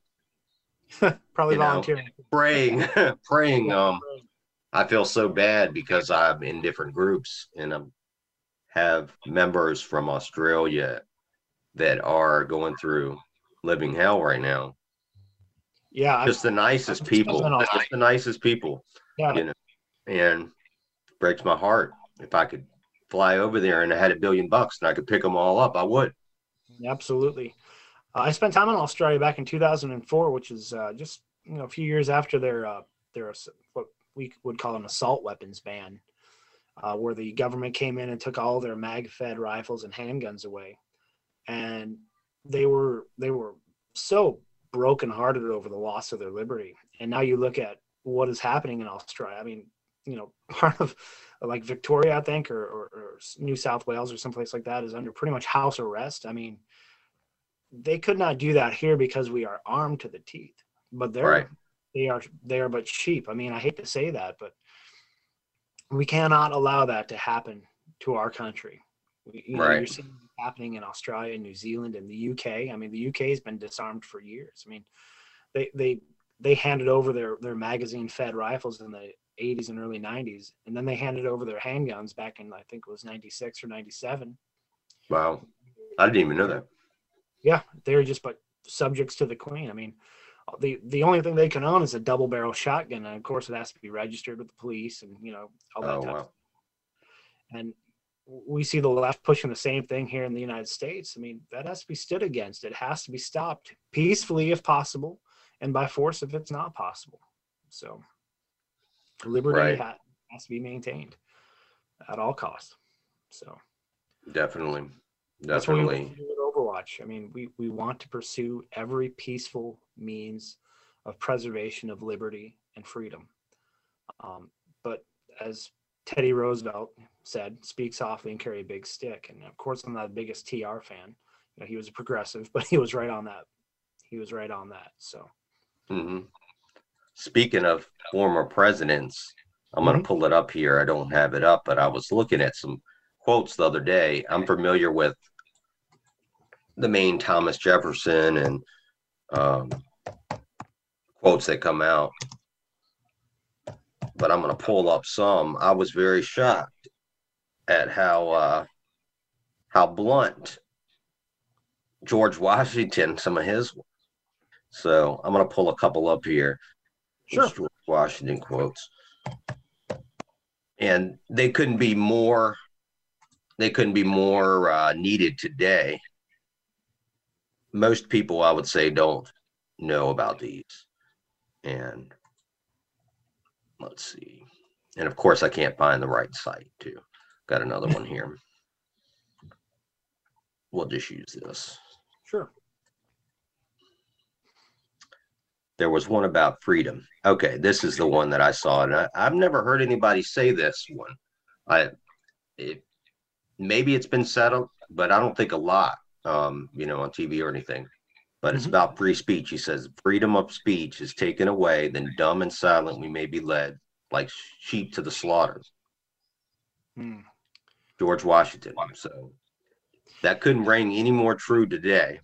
Probably You know, volunteering. praying, praying. Um, I feel so bad because I'm in different groups and I have members from Australia that are going through living hell right now. Yeah, Just the nicest people, just the nicest people, yeah. you know, and breaks my heart. If I could fly over there and I had a billion bucks and I could pick them all up, I would. Absolutely. Uh, I spent time in Australia back in 2004, which is uh, just you know a few years after their uh, their what we would call an assault weapons ban, uh, where the government came in and took all their mag-fed rifles and handguns away, and they were they were so brokenhearted over the loss of their liberty. And now you look at what is happening in Australia. I mean, you know, part of like Victoria, I think, or, or, or New South Wales or someplace like that is under pretty much house arrest. I mean, they could not do that here because we are armed to the teeth. But they're Right. they are they are but sheep. I mean, I hate to say that, but we cannot allow that to happen to our country. We, you know, Right. You're seeing it happening in Australia, New Zealand, and the UK. I mean, the UK has been disarmed for years. I mean, they they they handed over their their magazine fed rifles in the 80s and early 90s, and then they handed over their handguns back in I think it was 96 or 97. Wow. I didn't even know that. Yeah, they're just but subjects to the queen. I mean, the the only thing they can own is a double barrel shotgun, and of course it has to be registered with the police, and you know all that Oh, type wow. and we see the left pushing the same thing here in the United States. I mean, that has to be stood against. It has to be stopped peacefully if possible, and by force if it's not possible. So, liberty Right. ha- has to be maintained at all costs. So Definitely. that's what we Definitely. want to do with Overwatch. I mean, we we want to pursue every peaceful means of preservation of liberty and freedom. Um, but as Teddy Roosevelt said, "Speak softly and carry a big stick." And of course, I'm not the biggest TR fan. You know, he was a progressive, but he was right on that. He was right on that. So hmm Speaking of former presidents, I'm going to pull it up here. I don't have it up, but I was looking at some quotes the other day. I'm familiar with the main Thomas Jefferson and um, quotes that come out, but I'm going to pull up some. I was very shocked at how uh, how blunt George Washington, some of his. So I'm going to pull a couple up here. Sure. George Washington quotes. And they couldn't be more they couldn't be more uh, needed today. Most people I would say don't know about these. And let's see. And of course I can't find the right site too. Got another one here. We'll just use this. sure. there was one about freedom. Okay, this is the one that I saw, and I, I've never heard anybody say this one. I, it, maybe it's been settled, but I don't think a lot, um, you know, on TV or anything. But it's Mhm. about free speech. He says, "Freedom of speech is taken away, then dumb and silent we may be led, like sheep to the slaughter." Hmm. George Washington. So that couldn't ring any more true today.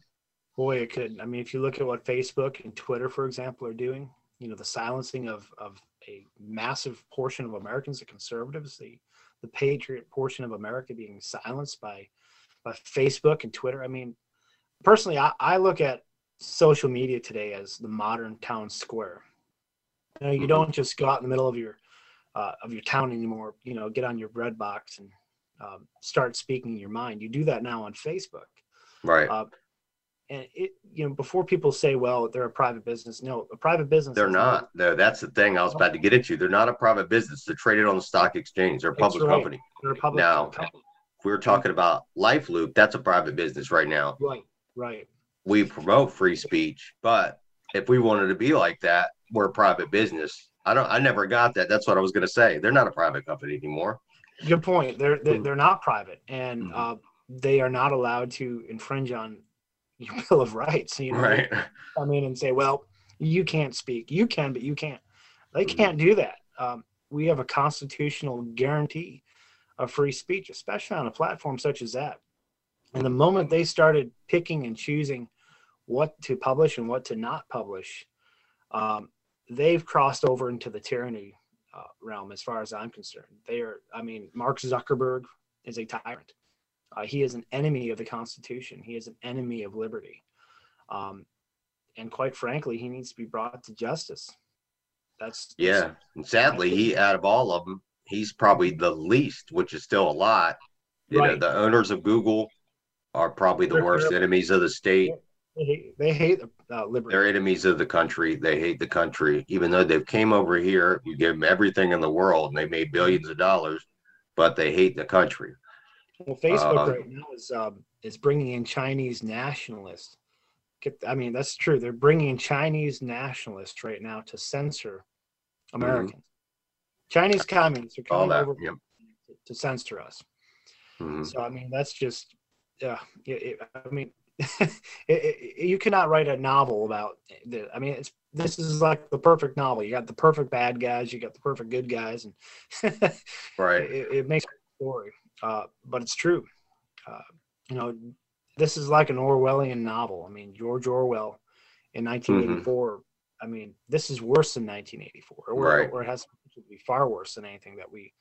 Boy, it could. I mean, if you look at what Facebook and Twitter, for example, are doing, you know, the silencing of of a massive portion of Americans, the conservatives, the the patriot portion of America being silenced by by Facebook and Twitter. I mean, personally, I, I look at social media today as the modern town square. You know, you Mhm. don't just go out in the middle of your uh, of your town anymore. You know, get on your bread box and um, start speaking your mind. You do that now on Facebook Right. uh, and it you know before people say well they're a private business no a private business They're not. No, that's the thing I was about to get into. They're not a private business. They're traded on the stock exchange. They're a public right. company. they're a public Now- company. We were talking about Lyfe Loop, that's a private business right now. right right we promote free speech, but if we wanted to be like that, we're a private business. I don't. I never got that. That's what I was going to say. They're not a private company anymore. Good point. They're they're, Mhm. they're not private, and Mhm. uh, they are not allowed to infringe on your Bill of Rights. You know, Right. come in and say, "Well, you can't speak. You can, but you can't." They Mhm. can't do that. Um, we have a constitutional guarantee of free speech, especially on a platform such as that. And the moment they started picking and choosing what to publish and what to not publish, um, they've crossed over into the tyranny uh, realm, as far as I'm concerned. They are. I mean, Mark Zuckerberg is a tyrant. Uh, he is an enemy of the Constitution. He is an enemy of liberty. Um, and quite frankly, he needs to be brought to justice. That's Yeah. And sadly, he out of all of them, he's probably the least, which is still a lot. You know, the owners of Google are probably the They're worst terrible. enemies of the state. They hate, they hate uh, liberty. They're enemies of the country. They hate the country, even though they've came over here. We give them everything in the world, and they made billions of dollars, but they hate the country. Well, Facebook Uh, right now is um, is bringing in Chinese nationalists. I mean, that's true. They're bringing in Chinese nationalists right now to censor Americans. Chinese communists are Mm-hmm. Coming that. over Yep. to censor us. Mhm. So I mean, that's just, yeah. It, it, I mean, it, you cannot write a novel about. The, I mean, it's this is like the perfect novel. You got the perfect bad guys, you got the perfect good guys, and Right. it, it makes a story. Uh, but it's true. Uh, you know, this is like an Orwellian novel. I mean, George Orwell in 1984. I mean, this is worse than 1984, or, Right. or it has to be far worse than anything that we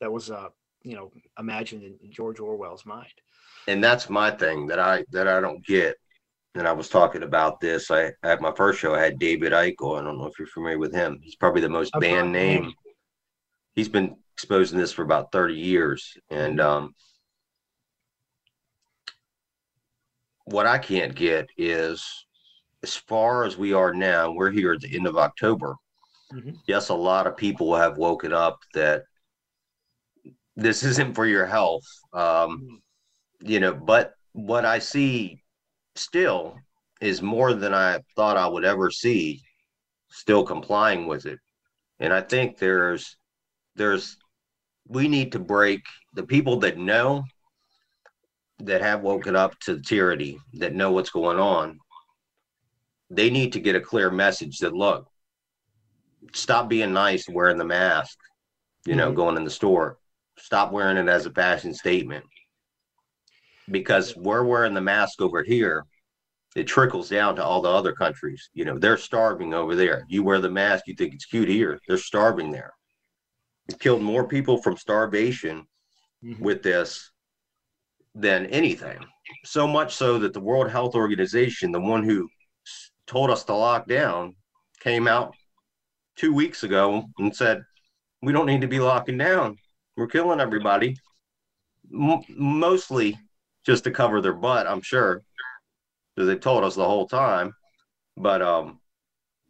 that was uh you know imagined in George Orwell's mind. and that's my thing that I that I don't get. And I was talking about this. I at my first show I had David Icke. I don't know if you're familiar with him. He's probably the most banned name. name. He's been exposing this for about 30 years. And um what I can't get is as far as we are now, we're here at the end of October. Mhm. Yes, a lot of people have woken up that this isn't for your health. Um, you know, but what I see still is more than I thought I would ever see still complying with it. And I think there's there's we need to break the people that know that have woken up to tyranny, that know what's going on. They need to get a clear message that look, stop being nice wearing the mask, you know, Mhm. going in the store. Stop wearing it as a fashion statement. Because we're wearing the mask over here, it trickles down to all the other countries. You know, they're starving over there. You wear the mask, you think it's cute here. They're starving there. It killed more people from starvation Mhm. with this than anything. So much so that the World Health Organization, the one who told us to lock down, came out two weeks ago and said, We don't need to be locking down. We're killing everybody. M- mostly just to cover their butt, I'm sure, because they told us the whole time. But um,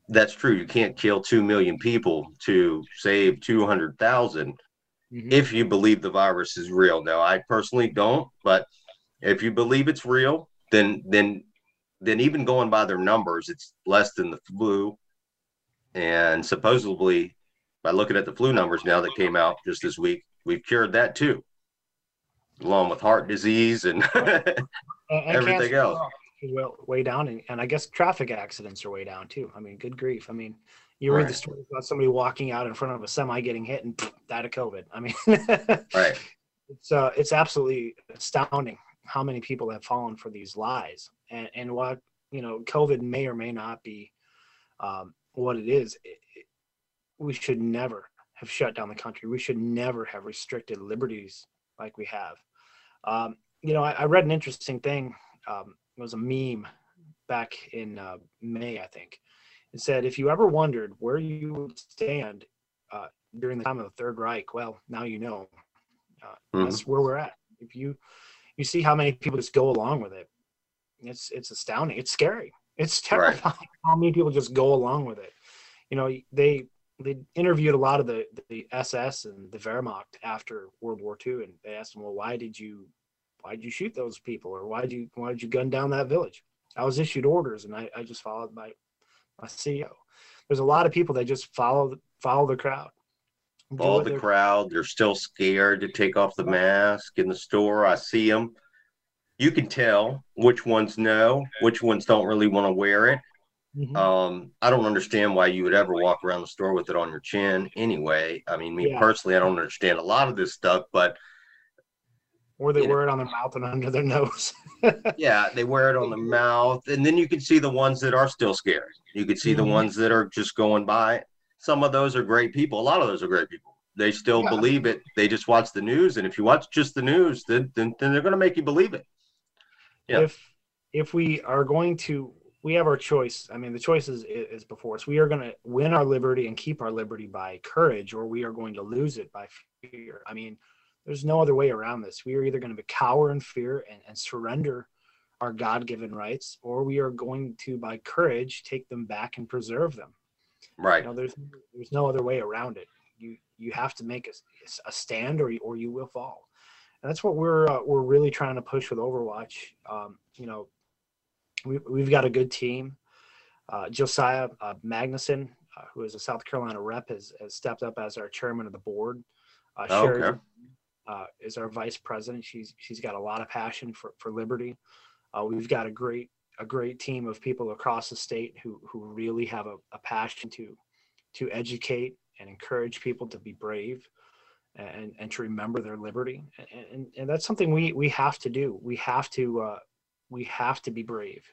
that's true. You can't kill 2 million people to save 200,000 Mhm. if you believe the virus is real. Now, I personally don't, but if you believe it's real, then then then even going by their numbers, it's less than the flu. And supposedly, by looking at the flu numbers now that came out just this week, we've cured that too, along with heart disease and And- everything else. well, way down, and, and I guess traffic accidents are way down too. I mean, good grief. I mean, you read the Right. stories about somebody walking out in front of a semi getting hit and pff, died of COVID. I mean, right. it's uh, it's absolutely astounding how many people have fallen for these lies, and and what you know, COVID may or may not be um, what it is. It, it, we should never have shut down the country. We should never have restricted liberties like we have. Um, you know, I, I read an interesting thing. Um, it was a meme back in uh, May, I think. It said, if you ever wondered where you would stand uh, during the time of the Third Reich, well, now you know. Uh, Mhm. That's where we're at. If you you see how many people just go along with it, it's it's astounding. It's scary. It's Right. terrifying how many people just go along with it. You know, they they interviewed a lot of the the SS and the Wehrmacht after World War II, and they asked them, well, why did you why did you shoot those people, or why did you why did you gun down that village? I was issued orders, and I, I just followed my my CEO. There's a lot of people that just follow follow the crowd. Follow the crowd. They're still scared to take off the mask in the store. I see them. You can tell which ones know, which ones don't really want to wear it. Mhm. Um, I don't understand why you would ever walk around the store with it on your chin anyway. I mean, me Yeah. personally, I don't understand a lot of this stuff, but or they you know. wear it on their mouth and under their nose. yeah, they wear it on the mouth. And then you can see the ones that are still scared. You can see the Mhm. ones that are just going by. Some of those are great people. A lot of those are great people. They still Yeah. believe it. They just watch the news. And if you watch just the news, then, then, then they're going to make you believe it. Yeah. If if we are going to, we have our choice. I mean, the choice is, is before us. We are going to win our liberty and keep our liberty by courage, or we are going to lose it by fear. I mean, there's no other way around this. We are either going to be cower in fear and, and surrender our God-given rights, or we are going to, by courage, take them back and preserve them. Right. You know, there's there's no other way around it. You you have to make a, a stand, or or you will fall. And that's what we're uh, we're really trying to push with Overwatch. Um, you know, we we've got a good team. Uh, Josiah uh, Magnuson, uh, who is a South Carolina rep, has, has stepped up as our chairman of the board. Uh, Oh, Sherry okay. uh, is our vice president. She's she's got a lot of passion for for liberty. Uh, we've got a great a great team of people across the state who who really have a, a passion to to educate and encourage people to be brave and and to remember their liberty. And and, and that's something we we have to do. We have to uh, we have to be brave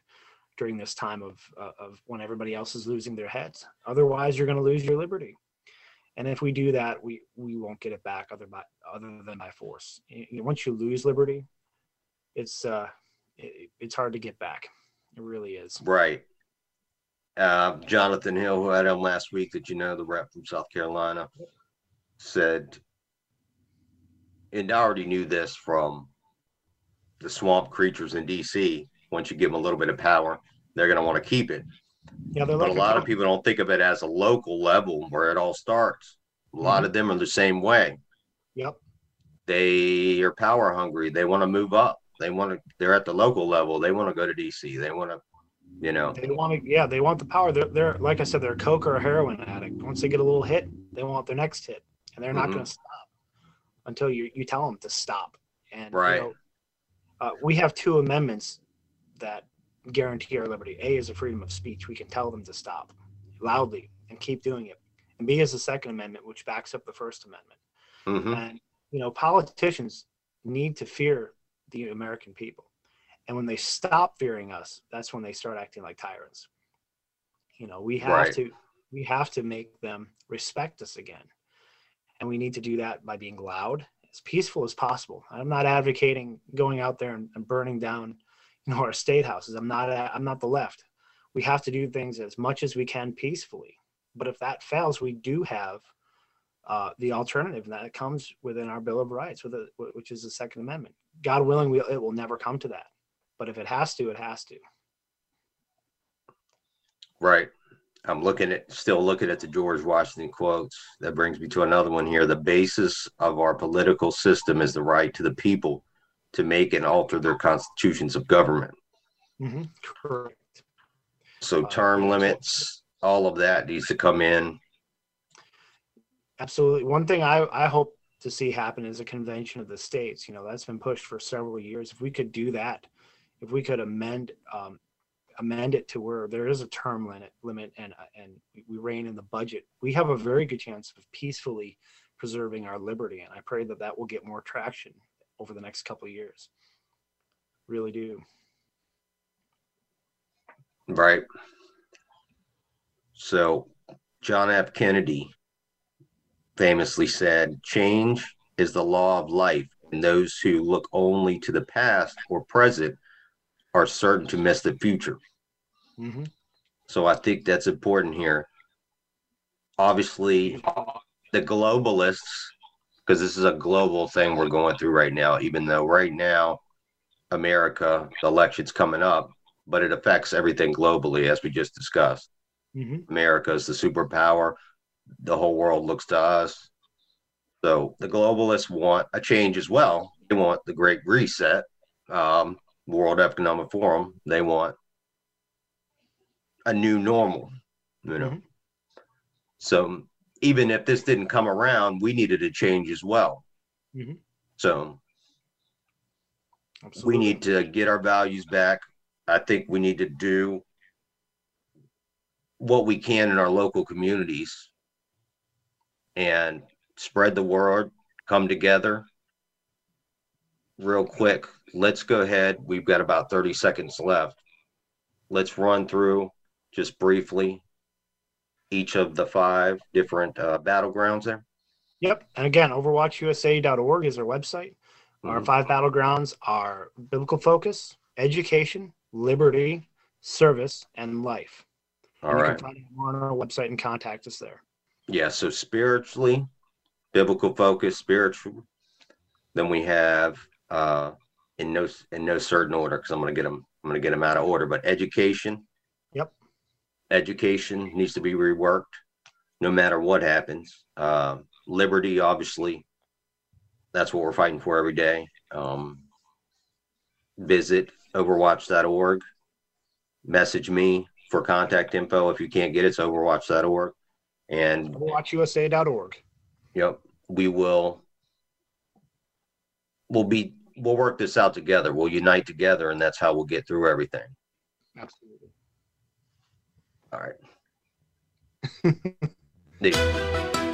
during this time of uh, of when everybody else is losing their heads. Otherwise you're going to lose your liberty. And if we do that we we won't get it back other by other than by force. You- you- once you lose liberty it's uh it, it's hard to get back. It really is. Right. Uh, Jonathan Hill, who had him last week, that you know, the rep from South Carolina, said, and I already knew this from the swamp creatures in DC. Once you give them a little bit of power, they're going to want to keep it. yeah But a lot of people don't think of it as a local level where it all starts. A lot of them are the same way. yep They are power hungry. They want to move up. They want to, they're at the local level. They want to go to DC. They want to, you know, They want to, yeah, they want the power. They're, they're like I said, they're a coke or a heroin addict. Once they get a little hit, they want their next hit, and they're not Mhm. going to stop until you you tell them to stop. And you know, uh, we have two amendments that guarantee our liberty. A is the freedom of speech. We can tell them to stop loudly and keep doing it. And B is the Second Amendment, which backs up the First Amendment. mhm. And you know, politicians need to fear the American people. And when they stop fearing us, that's when they start acting like tyrants. You know, we have Right. to we have to make them respect us again. And we need to do that by being loud, as peaceful as possible. I'm not advocating going out there and, and burning down, you know, our state houses. I'm not I'm not the left. We have to do things as much as we can peacefully. But if that fails, we do have uh, the alternative that comes within our Bill of Rights, with a, which is the Second Amendment. God willing, we, it will never come to that. But if it has to, it has to. Right. I'm looking at still looking at the George Washington quotes. That brings me to another one here. The basis of our political system is the right to the people to make and alter their constitutions of government. Mm-hmm. Correct. So Uh, term so- limits, all of that needs to come in. Absolutely. One thing I, I hope to see happen is a convention of the states. You know, that's been pushed for several years. If we could do that, if we could amend um, amend it to where there is a term limit limit and uh, and we rein in the budget, we have a very good chance of peacefully preserving our liberty. And I pray that that will get more traction over the next couple of years. Really do. Right. So John F. Kennedy famously said, change is the law of life, and those who look only to the past or present are certain to miss the future. Mm-hmm. So I think that's important here. Obviously, the globalists, because this is a global thing we're going through right now, even though right now, America, the election's coming up, but it affects everything globally, as we just discussed. Mm-hmm. America is the superpower. The whole world looks to us. So the globalists want a change as well. They want the Great Reset, um, World Economic Forum. They want a new normal, you know. Mhm. So even if this didn't come around, we needed a change as well. Mhm. So we need to get our values back. I think we need to do what we can in our local communities and spread the word, come together. Real quick, let's go ahead. We've got about 30 seconds left. Let's run through just briefly each of the five different uh, battlegrounds there. Yep. And again, overwatchusa.org is our website. Our Mhm. five battlegrounds are biblical focus, education, liberty, service, and life. All and you can find more on our website and contact us there. Yeah, so spiritually, biblical focus, spiritual. Then we have uh in no in no certain order because I'm gonna get them I'm gonna get them out of order. But education, Yep. education needs to be reworked, no matter what happens. Uh, liberty, obviously, that's what we're fighting for every day. Um, visit Overwatch.org. Message me for contact info if you can't get it. It's Overwatch.org. And Overwatchusa.org. Yep, we will. We'll be. We'll work this out together. We'll unite together, and that's how we'll get through everything. Absolutely. All right.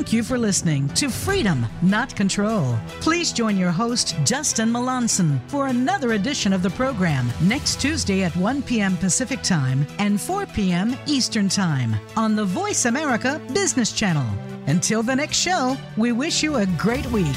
Thank you for listening to Freedom, Not Control. Please join your host, Justin Melanson, for another edition of the program next Tuesday at 1 p.m. Pacific Time and 4 p.m. Eastern Time on the Voice America Business Channel. Until the next show, we wish you a great week.